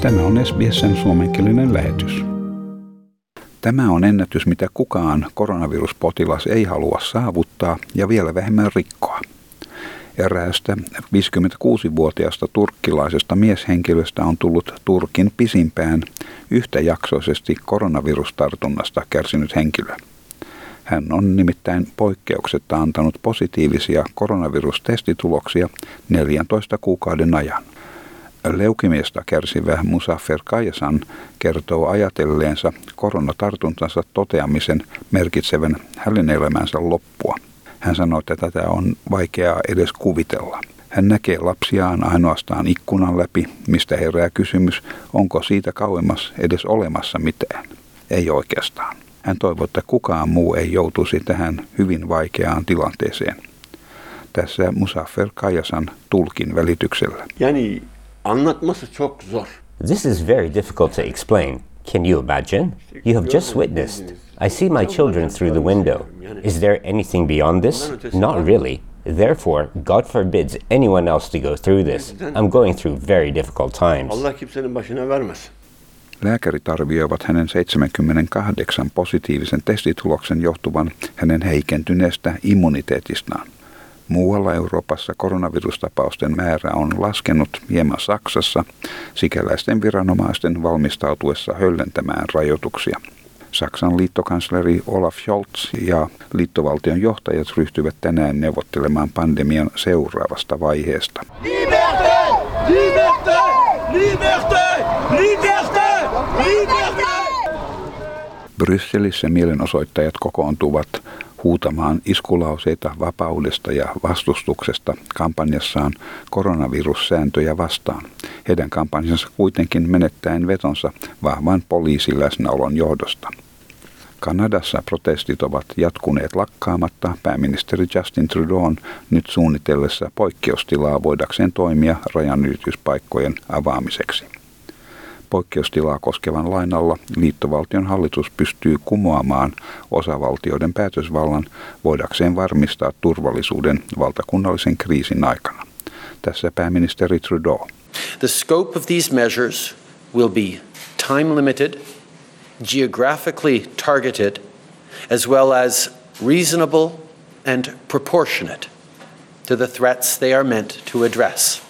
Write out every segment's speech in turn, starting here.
Tämä on SBSn suomenkielinen lähetys. Tämä on ennätys, mitä kukaan koronaviruspotilas ei halua saavuttaa ja vielä vähemmän rikkoa. Eräästä 56-vuotiaasta turkkilaisesta mieshenkilöstä on tullut Turkin pisimpään yhtäjaksoisesti koronavirustartunnasta kärsinyt henkilö. Hän on nimittäin poikkeuksetta antanut positiivisia koronavirustestituloksia 14 kuukauden ajan. Leukemiasta kärsivä Musaffer Kajasan kertoo ajatelleensa koronatartuntansa toteamisen merkitsevän hänen elämänsä loppua. Hän sanoi, että tätä on vaikeaa edes kuvitella. Hän näkee lapsiaan ainoastaan ikkunan läpi, mistä herää kysymys, onko siitä kauemmas edes olemassa mitään. Ei oikeastaan. Hän toivoo, että kukaan muu ei joutuisi tähän hyvin vaikeaan tilanteeseen. Tässä Musaffer Kajasan tulkin välityksellä. Yani anlatması çok zor. This is very difficult to explain. Can you imagine? You have just witnessed. I see my children through the window. Is there anything beyond this? Not really. Therefore, God forbids anyone else to go through this. I'm going through very difficult times. Allah kimsenin başına vermesin. Lääkärit arvioivat hänen 78 positiivisen testituloksen johtuvan hänen heikentyneestä immuniteetistaan. Muualla Euroopassa koronavirustapausten määrä on laskenut hieman Saksassa sikäläisten viranomaisten valmistautuessa höllentämään rajoituksia. Saksan liittokansleri Olaf Scholz ja liittovaltion johtajat ryhtyvät tänään neuvottelemaan pandemian seuraavasta vaiheesta. Liberté! Liberté! Liberté! Liberté! Liberté! Brysselissä mielenosoittajat kokoontuvat huutamaan iskulauseita vapaudesta ja vastustuksesta kampanjassaan koronavirussääntöjä vastaan. Heidän kampanjansa kuitenkin menettäen vetonsa vahvan poliisiläsnäolon johdosta. Kanadassa protestit ovat jatkuneet lakkaamatta pääministeri Justin Trudeau nyt suunnitellessa poikkeustilaa voidakseen toimia rajanylityspaikkojen avaamiseksi. Poikkeustilaa koskevan lain alla liittovaltion hallitus pystyy kumoamaan osavaltioiden päätösvallan voidakseen varmistaa turvallisuuden valtakunnallisen kriisin aikana. Tässä pääministeri Trudeau. The scope of these measures will be time limited, geographically targeted, as well as reasonable and proportionate to the threats they are meant to address.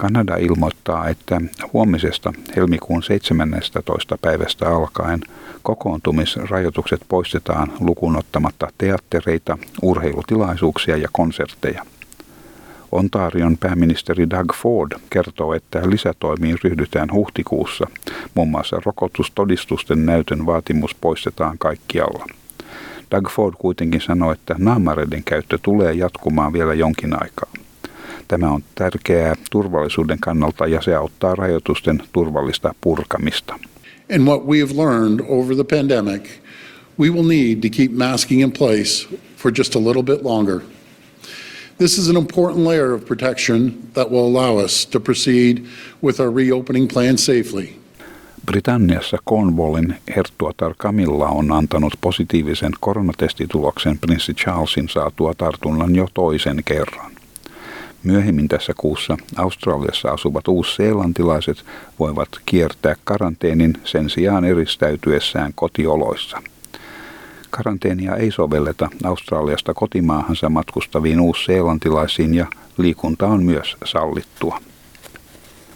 Kanada ilmoittaa, että huomisesta helmikuun 17. päivästä alkaen kokoontumisrajoitukset poistetaan lukunottamatta teattereita, urheilutilaisuuksia ja konsertteja. Ontarion pääministeri Doug Ford kertoo, että lisätoimiin ryhdytään huhtikuussa. Muun muassa rokotustodistusten näytön vaatimus poistetaan kaikkialla. Doug Ford kuitenkin sanoi, että naamareiden käyttö tulee jatkumaan vielä jonkin aikaa. Tämä on tärkeää turvallisuuden kannalta ja se auttaa rajoitusten turvallista purkamista. And what we have learned over the pandemic, we will need to keep masking in place for just a little bit longer. This is an important layer of protection that will allow us to proceed with our reopening plan safely. Britanniassa Cornwallin herttuatar Camilla on antanut positiivisen koronatestituloksen prinssi Charlesin saatua tartunnan jo toisen kerran. Myöhemmin tässä kuussa Australiassa asuvat uusseelantilaiset voivat kiertää karanteenin sen sijaan eristäytyessään kotioloissa. Karanteenia ei sovelleta Australiasta kotimaahansa matkustaviin uusseelantilaisiin ja liikunta on myös sallittua.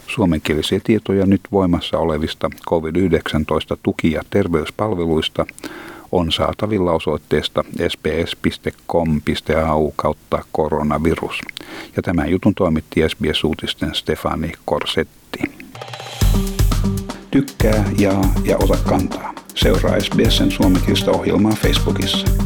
Suomenkielisiä tietoja nyt voimassa olevista COVID-19 tuki- ja terveyspalveluista on saatavilla osoitteesta sbs.com.au kautta koronavirus. Ja tämän jutun toimitti SBS-uutisten Stefani Korsetti. Tykkää, jaa ja ota kantaa. Seuraa SBSn suomenkielistä ohjelmaa Facebookissa.